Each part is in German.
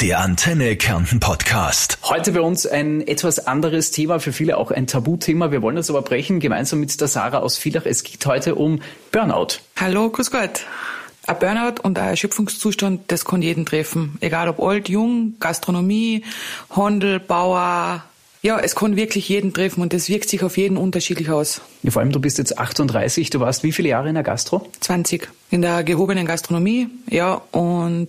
Der Antenne Kärnten Podcast. Heute bei uns ein etwas anderes Thema, für viele auch ein Tabuthema. Wir wollen das aber brechen, gemeinsam mit der Sarah aus Villach. Es geht heute um Burnout. Hallo, grüß Gott. Ein Burnout und ein Erschöpfungszustand, das kann jeden treffen. Egal ob alt, jung, Gastronomie, Handel, Bauer, ja, es kann wirklich jeden treffen und das wirkt sich auf jeden unterschiedlich aus. Ja, vor allem, du bist jetzt 38, du warst wie viele Jahre in der Gastro? 20. In der gehobenen Gastronomie, ja, und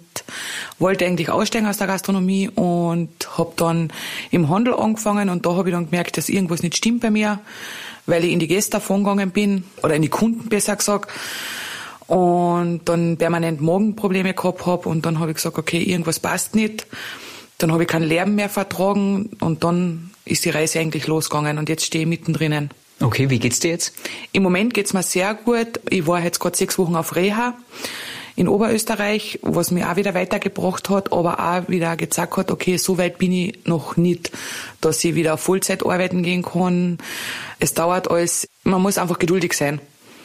wollte eigentlich aussteigen aus der Gastronomie und habe dann im Handel angefangen und da habe ich dann gemerkt, dass irgendwas nicht stimmt bei mir, weil ich in die Gäste davon gegangen bin, oder in die Kunden besser gesagt, und dann permanent Magenprobleme gehabt habe und dann habe ich gesagt, okay, irgendwas passt nicht. Dann habe ich keinen Lärm mehr vertragen und dann ist die Reise eigentlich losgegangen und jetzt stehe ich mittendrin. Okay, wie geht's dir jetzt? Im Moment geht's mir sehr gut. Ich war jetzt gerade sechs Wochen auf Reha in Oberösterreich, was mich auch wieder weitergebracht hat, aber auch wieder gezeigt hat, okay, so weit bin ich noch nicht, dass ich wieder Vollzeit arbeiten gehen kann. Es dauert alles, man muss einfach geduldig sein.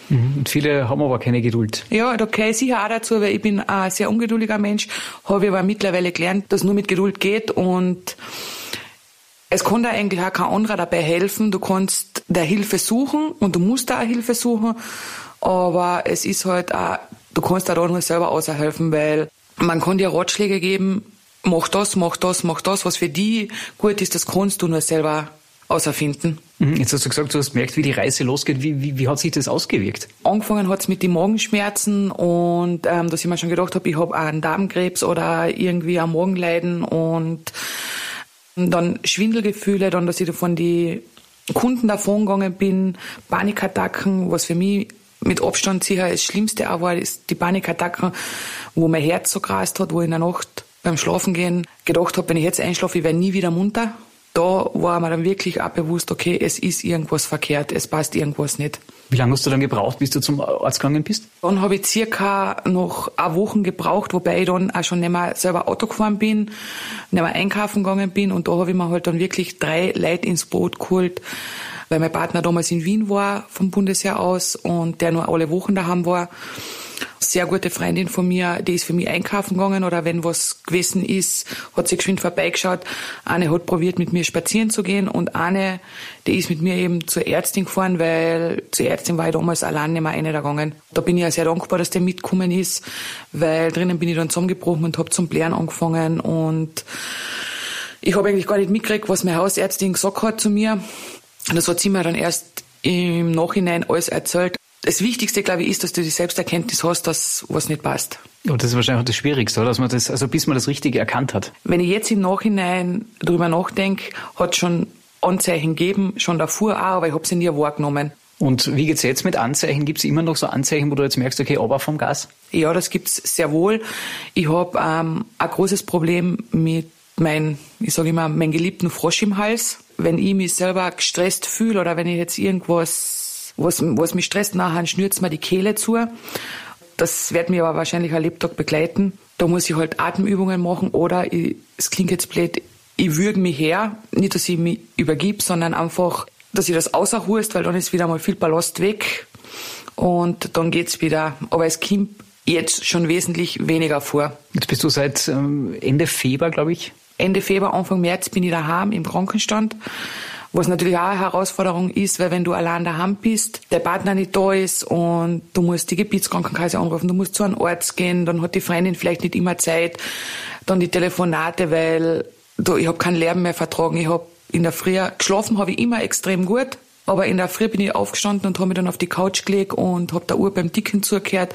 Mhm. Und viele haben aber keine Geduld. Ja, da gehöre ich sicher auch dazu, weil ich bin ein sehr ungeduldiger Mensch, habe aber mittlerweile gelernt, dass nur mit Geduld geht und es kann da eigentlich auch kein anderer dabei helfen. Du kannst der Hilfe suchen und du musst da auch Hilfe suchen. Aber es ist halt auch, du kannst da nur selber aushelfen, weil man kann dir Ratschläge geben, mach das, mach das, mach das, was für die gut ist, das kannst du nur selber auserfinden. Mhm, jetzt hast du gesagt, du hast gemerkt, wie die Reise losgeht. Wie, wie, wie hat sich das ausgewirkt? Angefangen hat's mit den Magenschmerzen und ähm, dass ich mir schon gedacht habe, ich habe einen Darmkrebs oder irgendwie ein Magenleiden und dann Schwindelgefühle, dann, dass ich von die Kunden davon gegangen bin, Panikattacken, was für mich mit Abstand sicher das Schlimmste auch war, ist die Panikattacken, wo mein Herz so grast hat, wo ich in der Nacht beim Schlafen gehen gedacht habe, wenn ich jetzt einschlafe, ich werde nie wieder munter. Da war mir dann wirklich auch bewusst, okay, es ist irgendwas verkehrt, es passt irgendwas nicht. Wie lange hast du dann gebraucht, bis du zum Arzt gegangen bist? Dann habe ich circa noch eine Woche gebraucht, wobei ich dann auch schon nicht mehr selber Auto gefahren bin, nicht mehr einkaufen gegangen bin und da habe ich mir halt dann wirklich drei Leute ins Boot geholt, weil mein Partner damals in Wien war vom Bundesheer aus und der nur alle Wochen daheim war sehr gute Freundin von mir, die ist für mich einkaufen gegangen oder wenn was gewesen ist, hat sie geschwind vorbeigeschaut. Eine hat probiert, mit mir spazieren zu gehen und eine, die ist mit mir eben zur Ärztin gefahren, weil zur Ärztin war ich damals allein nicht mehr eine gegangen. Da bin ich ja sehr dankbar, dass der mitgekommen ist, weil drinnen bin ich dann zusammengebrochen und habe zum Blären angefangen und ich habe eigentlich gar nicht mitgekriegt, was meine Hausärztin gesagt hat zu mir. Das hat sie mir dann erst im Nachhinein alles erzählt das Wichtigste, glaube ich, ist, dass du die Selbsterkenntnis hast, dass was nicht passt. Und das ist wahrscheinlich auch das Schwierigste, oder? Dass man das, also bis man das Richtige erkannt hat. Wenn ich jetzt im Nachhinein darüber nachdenke, hat schon Anzeichen gegeben, schon davor auch, aber ich habe sie nie wahrgenommen. Und wie geht's jetzt mit Anzeichen? Gibt es immer noch so Anzeichen, wo du jetzt merkst, okay, aber vom Gas? Ja, das gibt's sehr wohl. Ich habe ähm, ein großes Problem mit mein, ich sage immer, meinen geliebten Frosch im Hals. Wenn ich mich selber gestresst fühle oder wenn ich jetzt irgendwas was, was mich stresst, nachher schnürt's mir die Kehle zu. Das wird mir aber wahrscheinlich ein Lebtag begleiten. Da muss ich halt Atemübungen machen oder, es klingt jetzt blöd, ich würge mich her. Nicht, dass ich mich übergib, sondern einfach, dass ich das außerhust, weil dann ist wieder mal viel Ballast weg und dann geht's wieder. Aber es kommt jetzt schon wesentlich weniger vor. Jetzt bist du seit ähm, Ende Februar, glaube ich. Ende Februar, Anfang März bin ich daheim im Krankenstand. Was natürlich auch eine Herausforderung ist, weil wenn du allein daheim bist, der Partner nicht da ist und du musst die Gebietskrankenkasse anrufen, du musst zu einem Arzt gehen, dann hat die Freundin vielleicht nicht immer Zeit, dann die Telefonate, weil du, ich habe keinen Lärm mehr vertragen. Ich habe in der Früh geschlafen, habe ich immer extrem gut, aber in der Früh bin ich aufgestanden und habe mich dann auf die Couch gelegt und habe der Uhr beim Dicken zugehört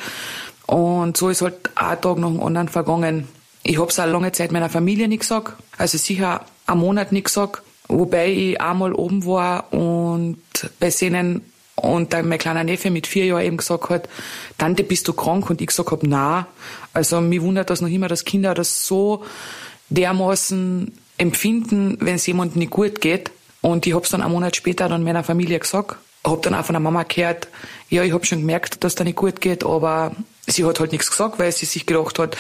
und so ist halt ein Tag nach dem anderen vergangen. Ich habe es auch lange Zeit meiner Familie nicht gesagt, also sicher einen Monat nicht gesagt Wobei ich einmal oben war und bei Szenen und dann mein kleiner Neffe mit vier Jahren eben gesagt hat, Tante, bist du krank? Und ich gesagt habe, na. Also mich wundert das noch immer, dass Kinder das so dermaßen empfinden, wenn es jemandem nicht gut geht. Und ich habe es dann einen Monat später dann meiner Familie gesagt. Hab dann auch von der Mama gehört, ja, ich habe schon gemerkt, dass da nicht gut geht, aber sie hat halt nichts gesagt, weil sie sich gedacht hat,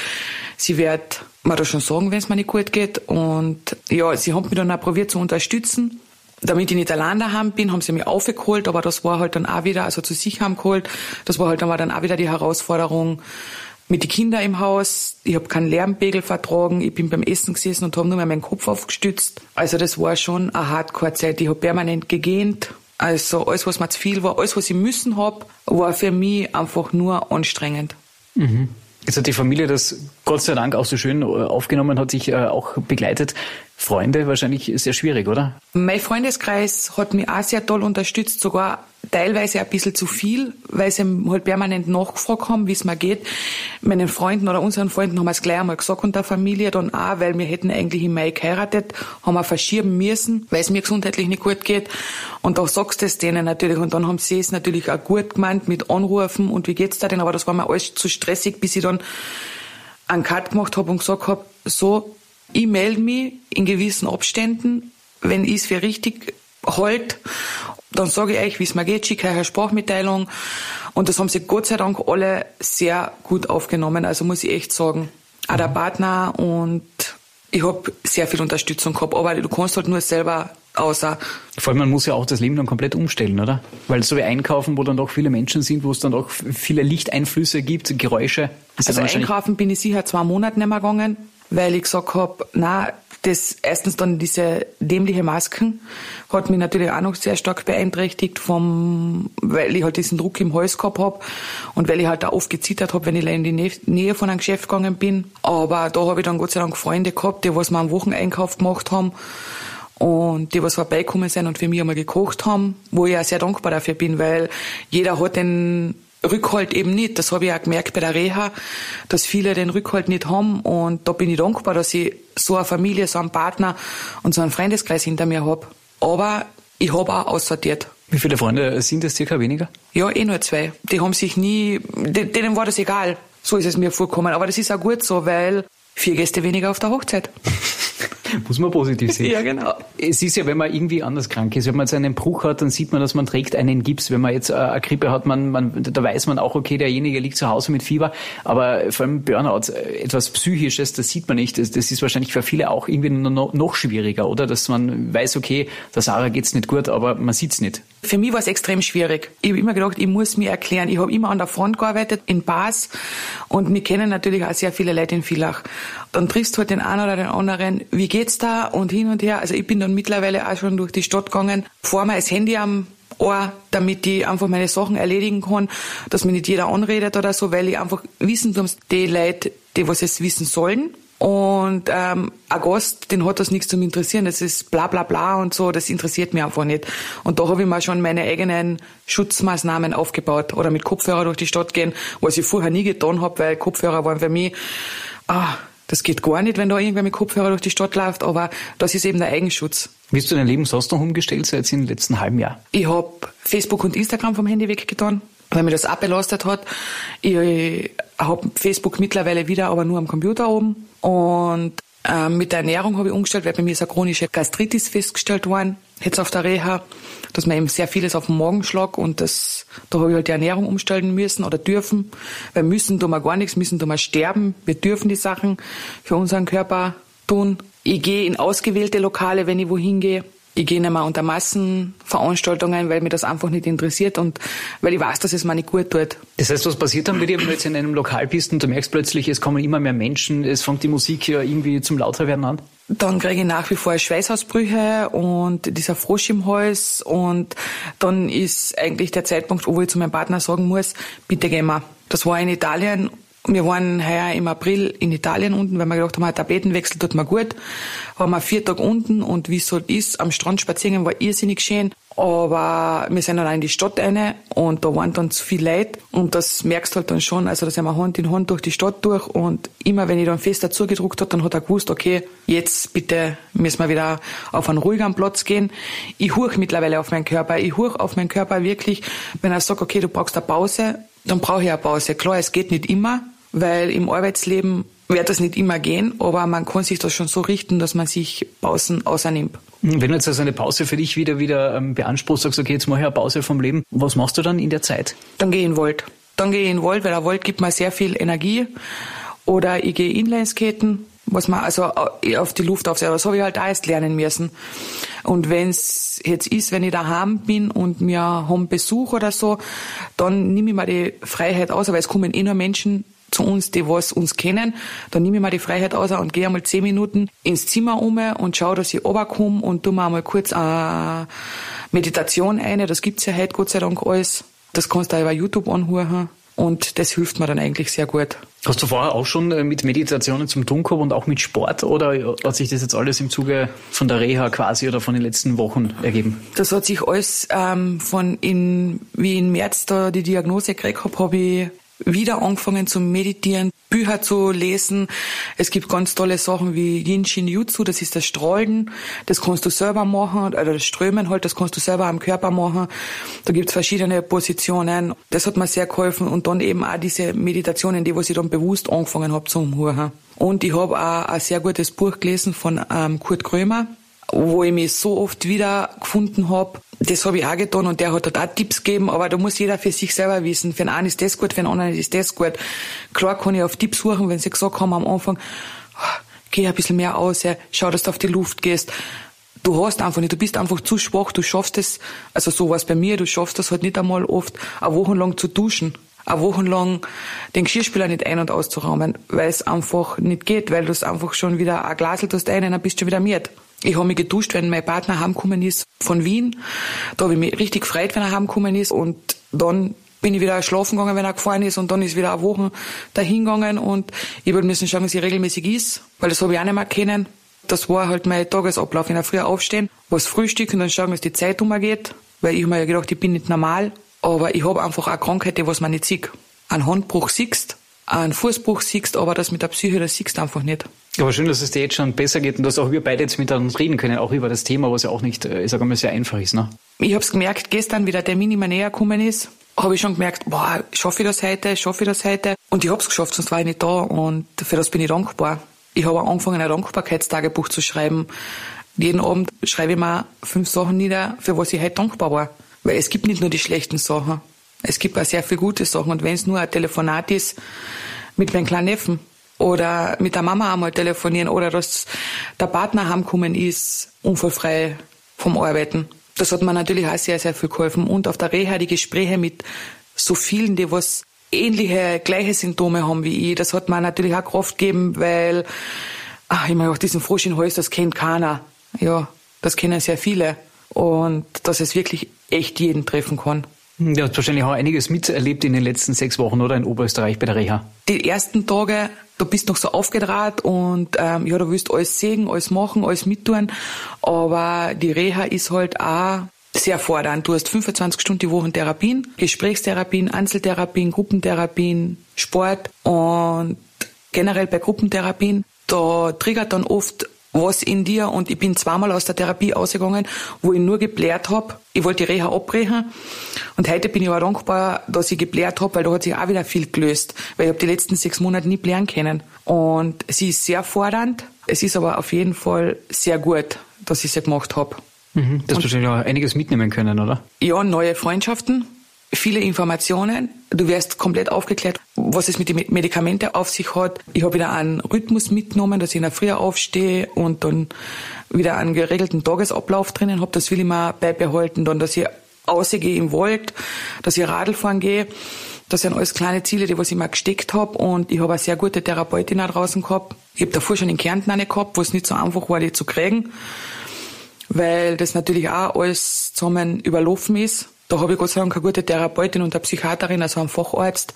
sie wird mir das schon sagen, wenn es mir nicht gut geht. Und ja, sie haben mich dann auch probiert zu unterstützen. Damit ich nicht allein daheim bin, haben sie mich aufgeholt, aber das war halt dann auch wieder, also zu sich haben geholt, das war halt dann, war dann auch wieder die Herausforderung, mit den Kindern im Haus. Ich habe keinen Lärmpegel vertragen. Ich bin beim Essen gesessen und habe nur mehr meinen Kopf aufgestützt. Also das war schon eine Hardcore-Zeit. Ich habe permanent gegähnt. Also alles, was mir zu viel war, alles, was ich müssen hab, war für mich einfach nur anstrengend. Mhm. Jetzt hat die Familie das Gott sei Dank auch so schön äh, aufgenommen, hat sich äh, auch begleitet. Freunde wahrscheinlich sehr schwierig, oder? Mein Freundeskreis hat mich auch sehr toll unterstützt, sogar teilweise ein bisschen zu viel, weil sie halt permanent nachgefragt haben, wie es mir geht. Meinen Freunden oder unseren Freunden haben wir es gleich einmal gesagt und der Familie dann auch, weil wir hätten eigentlich im Mai geheiratet, haben wir verschieben müssen, weil es mir gesundheitlich nicht gut geht. Und da sagst du es denen natürlich. Und dann haben sie es natürlich auch gut gemeint mit Anrufen und wie geht's da denn? Aber das war mir alles zu stressig, bis ich dann einen Cut gemacht habe und gesagt habe, so, ich melde mich in gewissen Abständen, wenn ich es für richtig halt, dann sage ich euch, wie es mir geht, schicke eine Sprachmitteilung. Und das haben sie Gott sei Dank alle sehr gut aufgenommen. Also muss ich echt sagen. Auch der Partner und ich habe sehr viel Unterstützung gehabt, aber du kannst halt nur selber außer. Vor allem, man muss ja auch das Leben dann komplett umstellen, oder? Weil so wie einkaufen, wo dann doch viele Menschen sind, wo es dann auch viele Lichteinflüsse gibt, Geräusche. Also einkaufen bin ich sicher zwei Monate nicht mehr gegangen weil ich gesagt habe, na, das erstens dann diese dämliche Masken hat mich natürlich auch noch sehr stark beeinträchtigt, vom, weil ich halt diesen Druck im Hals gehabt hab und weil ich halt auch oft gezittert hab, wenn ich in die Nähe von einem Geschäft gegangen bin. Aber da habe ich dann Gott sei Dank Freunde gehabt, die was mir am Wocheneinkauf gemacht haben und die was vorbeikommen sind und für mich einmal gekocht haben, wo ich auch sehr dankbar dafür bin, weil jeder hat den Rückhalt eben nicht. Das habe ich auch gemerkt bei der Reha, dass viele den Rückhalt nicht haben. Und da bin ich dankbar, dass ich so eine Familie, so einen Partner und so einen Freundeskreis hinter mir habe. Aber ich habe auch aussortiert. Wie viele Freunde sind es circa weniger? Ja, eh nur zwei. Die haben sich nie, denen war das egal. So ist es mir vorgekommen. Aber das ist auch gut so, weil vier Gäste weniger auf der Hochzeit. Muss man positiv sehen. ja, genau. Es ist ja, wenn man irgendwie anders krank ist, wenn man jetzt einen Bruch hat, dann sieht man, dass man trägt einen Gips. Wenn man jetzt äh, eine Grippe hat, man, man, da weiß man auch, okay, derjenige liegt zu Hause mit Fieber. Aber vor allem Burnout, äh, etwas Psychisches, das sieht man nicht. Das, das ist wahrscheinlich für viele auch irgendwie noch, noch schwieriger, oder? Dass man weiß, okay, der Sarah geht's nicht gut, aber man sieht's nicht. Für mich war es extrem schwierig. Ich habe immer gedacht, ich muss mir erklären. Ich habe immer an der Front gearbeitet, in Bars. Und wir kennen natürlich auch sehr viele Leute in Villach. Dann triffst du halt den einen oder den anderen, wie geht's da? Und hin und her. Also ich bin dann mittlerweile auch schon durch die Stadt gegangen, vor mir das Handy am Ohr, damit ich einfach meine Sachen erledigen kann, dass mir nicht jeder anredet oder so, weil ich einfach wissen muss, die Leute, die was es wissen sollen, und ähm, ein Gast, den hat das nichts zum Interessieren. Das ist bla bla bla und so, das interessiert mich einfach nicht. Und da habe ich mir schon meine eigenen Schutzmaßnahmen aufgebaut oder mit Kopfhörer durch die Stadt gehen, was ich vorher nie getan habe, weil Kopfhörer waren für mich, ah, das geht gar nicht, wenn da irgendwer mit Kopfhörer durch die Stadt läuft, aber das ist eben der Eigenschutz. Wie hast du dein Leben sonst noch umgestellt seit im letzten halben Jahr? Ich habe Facebook und Instagram vom Handy weggetan, weil mir das auch belastet hat. Ich habe Facebook mittlerweile wieder, aber nur am Computer oben und äh, mit der Ernährung habe ich umgestellt, weil bei mir ist eine chronische Gastritis festgestellt worden, jetzt auf der Reha, dass man eben sehr vieles auf den Magen schlag und das, da habe ich halt die Ernährung umstellen müssen oder dürfen, weil müssen tun wir gar nichts, müssen tun wir sterben, wir dürfen die Sachen für unseren Körper tun. Ich gehe in ausgewählte Lokale, wenn ich wohin gehe ich gehe nicht mehr unter Massenveranstaltungen, weil mir das einfach nicht interessiert und weil ich weiß, dass es mir nicht gut tut. Das heißt, was passiert dann mit dir, wenn du jetzt in einem Lokal bist und du merkst plötzlich, es kommen immer mehr Menschen, es fängt die Musik ja irgendwie zum lauter werden an? Dann kriege ich nach wie vor Schweißausbrüche und dieser Frosch im Hals und dann ist eigentlich der Zeitpunkt, wo ich zu meinem Partner sagen muss, bitte gehen wir. Das war in Italien wir waren heuer im April in Italien unten, weil wir gedacht haben, ein Tapetenwechsel tut mir gut. Waren wir vier Tage unten und wie es so ist, am Strand spazieren war irrsinnig schön. Aber wir sind dann auch in die Stadt rein und da waren dann zu viele Leute und das merkst du halt dann schon. Also da sind wir Hand in Hand durch die Stadt durch und immer wenn ich dann fest dazu gedruckt hat, dann hat er gewusst, okay, jetzt bitte müssen wir wieder auf einen ruhigeren Platz gehen. Ich huch mittlerweile auf meinen Körper. Ich huch auf meinen Körper wirklich, wenn er sagt, okay, du brauchst eine Pause, dann brauche ich eine Pause. Klar, es geht nicht immer, weil im Arbeitsleben wird das nicht immer gehen, aber man kann sich das schon so richten, dass man sich Pausen außernimmt. Wenn du jetzt also eine Pause für dich wieder, wieder ähm, beanspruchst, sagst, okay, jetzt mache ich eine Pause vom Leben, was machst du dann in der Zeit? Dann gehe ich in den Wald. Dann gehe ich in Wald, weil der Wald gibt mir sehr viel Energie. Oder ich gehe Inlineskaten, was man also auf die Luft aufsetzt. Aber das habe ich halt auch erst lernen müssen. Und wenn es jetzt ist, wenn ich daheim bin und wir haben Besuch oder so, dann nehme ich mir die Freiheit aus, aber es kommen eh nur Menschen zu uns, die was uns kennen. Dann nehme ich mir die Freiheit aus und gehe einmal zehn Minuten ins Zimmer um und schaue, dass ich runterkomme und tu mir einmal kurz eine Meditation ein. Das gibt's ja heute Gott sei Dank alles. Das kannst du auch über YouTube anhören. Und das hilft mir dann eigentlich sehr gut. Hast du vorher auch schon äh, mit Meditationen zum Tun gehabt und auch mit Sport oder hat sich das jetzt alles im Zuge von der Reha quasi oder von den letzten Wochen ergeben? Das hat sich alles ähm, von in, wie im März da die Diagnose gekriegt habe, habe ich wieder angefangen zu meditieren, Bücher zu lesen. Es gibt ganz tolle Sachen wie Yin Shin Jutsu, das ist das Strahlen, das kannst du selber machen, oder das Strömen halt, das kannst du selber am Körper machen. Da gibt's verschiedene Positionen. Das hat mir sehr geholfen und dann eben auch diese Meditationen, die was ich dann bewusst angefangen habe zu umhören. Und ich habe auch ein sehr gutes Buch gelesen von ähm, Kurt Krömer, wo ich mich so oft wieder gefunden habe. Das habe ich auch getan und der hat dort auch Tipps gegeben, aber da muss jeder für sich selber wissen. Für den einen ist das gut, für den anderen ist das gut. Klar kann ich auf Tipps suchen, wenn sie gesagt haben am Anfang, oh, geh ein bisschen mehr aus, schau, dass du auf die Luft gehst. Du hast einfach nicht, du bist einfach zu schwach, du schaffst es, also so was bei mir, du schaffst das halt nicht einmal oft, eine Woche lang zu duschen eine Woche lang den Geschirrspüler nicht ein- und auszuraumen, weil es einfach nicht geht, weil du es einfach schon wieder ein Glasel tust ein und dann bist du schon wieder miert. Ich habe mich geduscht, wenn mein Partner heimgekommen ist von Wien. Da habe ich mich richtig gefreut, wenn er heimgekommen ist. Und dann bin ich wieder schlafen gegangen, wenn er gefahren ist. Und dann ist wieder eine Woche dahin gegangen. Und ich würde müssen schauen, wie sie regelmäßig ist, weil das habe ich auch nicht mehr kennen. Das war halt mein Tagesablauf. In der Früh aufstehen, was frühstücken, dann schauen, dass die Zeit umgeht. Weil ich mir ja gedacht, ich bin nicht normal. Aber ich habe einfach auch Krankheiten, was man nicht sieht. Ein Handbruch siehst, einen Fußbruch siehst, aber das mit der Psyche, das siehst du einfach nicht. Aber schön, dass es dir jetzt schon besser geht und dass auch wir beide jetzt miteinander reden können, auch über das Thema, was ja auch nicht, äh, ich sage mal, sehr einfach ist. Ne? Ich habe es gemerkt, gestern, wie der Termin immer näher gekommen ist, habe ich schon gemerkt, boah, schaffe ich das heute, schaffe ich das heute? Und ich habe es geschafft, sonst war ich nicht da und für das bin ich dankbar. Ich habe angefangen, ein Dankbarkeitstagebuch zu schreiben. Jeden Abend schreibe ich mir fünf Sachen nieder, für was ich heute dankbar war. Weil es gibt nicht nur die schlechten Sachen. Es gibt auch sehr viele gute Sachen. Und wenn es nur ein Telefonat ist mit meinem kleinen Neffen, oder mit der Mama einmal telefonieren oder dass der Partner heimgekommen ist, unfallfrei vom Arbeiten. Das hat mir natürlich auch sehr, sehr viel geholfen. Und auf der Reha die Gespräche mit so vielen, die was ähnliche, gleiche Symptome haben wie ich, das hat mir natürlich auch Kraft gegeben, weil, ach, ich meine, auch diesen Frosch in Hals, das kennt keiner. Ja, das kennen sehr viele. Und dass es wirklich echt jeden treffen kann. Du hast wahrscheinlich auch einiges miterlebt in den letzten sechs Wochen, oder? In Oberösterreich bei der Reha. Die ersten Tage du bist noch so aufgedraht und ähm, ja, du willst alles sehen, alles machen, alles mittun. Aber die Reha ist halt auch sehr fordernd. Du hast 25 Stunden die Woche Therapien, Gesprächstherapien, Einzeltherapien, Gruppentherapien, Sport und generell bei Gruppentherapien, da triggert dann oft was in dir und ich bin zweimal aus der Therapie ausgegangen, wo ich nur geblärt hab. Ich wollte die Reha abbrechen und heute bin ich auch dankbar, dass ich geblärt hab, weil da hat sich auch wieder viel gelöst, weil ich habe die letzten sechs Monate nie blären können. Und sie ist sehr fordernd, es ist aber auf jeden Fall sehr gut, dass ich sie gemacht hab. Mhm, das wahrscheinlich auch einiges mitnehmen können, oder? Ja, neue Freundschaften, viele Informationen. Du wirst komplett aufgeklärt, was es mit den Medikamenten auf sich hat. Ich habe wieder einen Rhythmus mitgenommen, dass ich in der Früh aufstehe und dann wieder einen geregelten Tagesablauf drinnen habe. Das will ich mir beibehalten. Dann, dass ich ausgehe im Wald, dass ich Radl fahren gehe. Das sind alles kleine Ziele, die was ich mir gesteckt habe. Und ich habe eine sehr gute Therapeutin da draußen gehabt. Ich habe davor schon in Kärnten eine gehabt, wo es nicht so einfach war, die zu kriegen. Weil das natürlich auch alles zusammen überlaufen ist. Da habe ich Gott sei Dank eine gute Therapeutin und eine Psychiaterin, also einen Facharzt,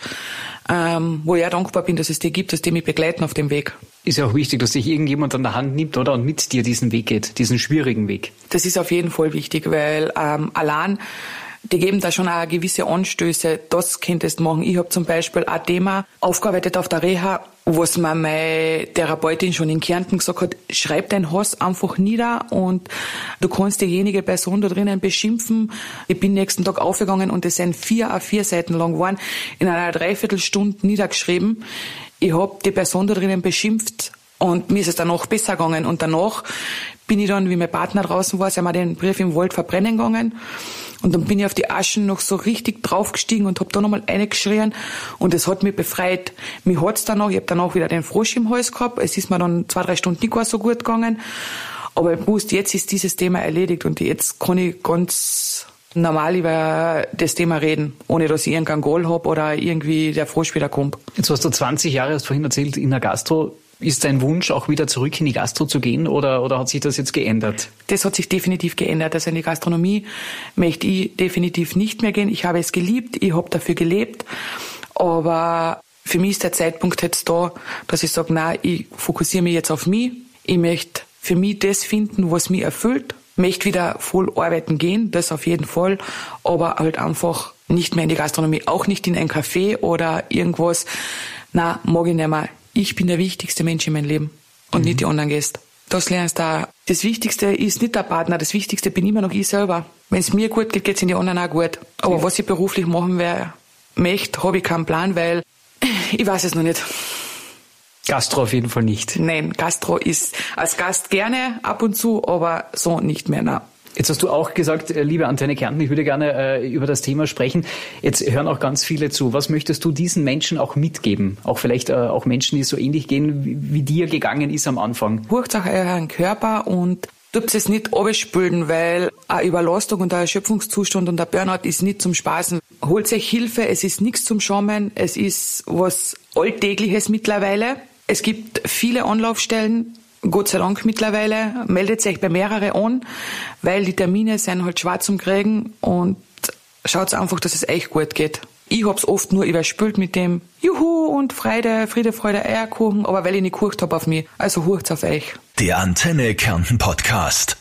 ähm, wo ich auch dankbar bin, dass es die gibt, dass die mich begleiten auf dem Weg. Ist ja auch wichtig, dass sich irgendjemand an der Hand nimmt, oder? Und mit dir diesen Weg geht, diesen schwierigen Weg. Das ist auf jeden Fall wichtig, weil ähm, allein die geben da schon auch gewisse Anstöße, das könntest du machen. Ich habe zum Beispiel ein Thema aufgearbeitet auf der Reha, was mir meine Therapeutin schon in Kärnten gesagt hat, schreib dein Hass einfach nieder und du kannst diejenige Person da drinnen beschimpfen. Ich bin nächsten Tag aufgegangen und es sind vier a vier Seiten lang geworden, in einer Dreiviertelstunde niedergeschrieben. Ich habe die Person da drinnen beschimpft und mir ist es danach besser gegangen. Und danach bin ich dann, wie mein Partner draußen war, sind wir den Brief im Wald verbrennen gegangen. Und dann bin ich auf die Aschen noch so richtig draufgestiegen und hab da nochmal reingeschrien. Und es hat mich befreit. Mich hat's danach, ich hab danach wieder den Frosch im Hals gehabt. Es ist mir dann zwei, drei Stunden nicht so gut gegangen. Aber ich wusste, jetzt ist dieses Thema erledigt und jetzt kann ich ganz normal über das Thema reden, ohne dass ich irgendeinen Goal habe oder irgendwie der Frosch wieder kommt. Jetzt hast du 20 Jahre, hast vorhin erzählt, in der Gastro. Ist dein Wunsch, auch wieder zurück in die Gastro zu gehen oder, oder hat sich das jetzt geändert? Das hat sich definitiv geändert. Also in die Gastronomie möchte ich definitiv nicht mehr gehen. Ich habe es geliebt, ich habe dafür gelebt. Aber für mich ist der Zeitpunkt jetzt da, dass ich sage, nein, ich fokussiere mich jetzt auf mich. Ich möchte für mich das finden, was mich erfüllt. Möchte wieder voll arbeiten gehen, das auf jeden Fall. Aber halt einfach nicht mehr in die Gastronomie, auch nicht in ein Café oder irgendwas. Na, mag ich nicht mehr ich bin der wichtigste Mensch in meinem Leben und mhm. nicht die anderen Gäste. Das lernst du da. Das Wichtigste ist nicht der Partner, das Wichtigste bin immer noch ich selber. Wenn es mir gut geht, geht es in die anderen auch gut. Aber ja. was ich beruflich machen werde, möchte, habe ich keinen Plan, weil ich weiß es noch nicht. Gastro auf jeden Fall nicht. Nein, Gastro ist als Gast gerne ab und zu, aber so nicht mehr. Nein. Jetzt hast du auch gesagt, äh, liebe Antenne Kärnten, ich würde gerne äh, über das Thema sprechen. Jetzt hören auch ganz viele zu. Was möchtest du diesen Menschen auch mitgeben? Auch vielleicht äh, auch Menschen, die so ähnlich gehen, wie, wie dir gegangen ist am Anfang. Hurcht auch euren Körper und tut es nicht abspülen, weil eine Überlastung und ein Erschöpfungszustand und ein Burnout ist nicht zum Spaßen. Holt euch Hilfe, es ist nichts zum Schaumen, es ist was Alltägliches mittlerweile. Es gibt viele Anlaufstellen, Gott sei Dank mittlerweile, meldet sich bei mehreren an, weil die Termine sind halt schwer zum Kriegen und schaut einfach, dass es euch gut geht. Ich hab's oft nur überspült mit dem Juhu und Freude, Friede, Freude, Eierkuchen, aber weil ich nicht gehurcht hab auf mich. Also hurcht's auf euch. Der Antenne Kärnten Podcast.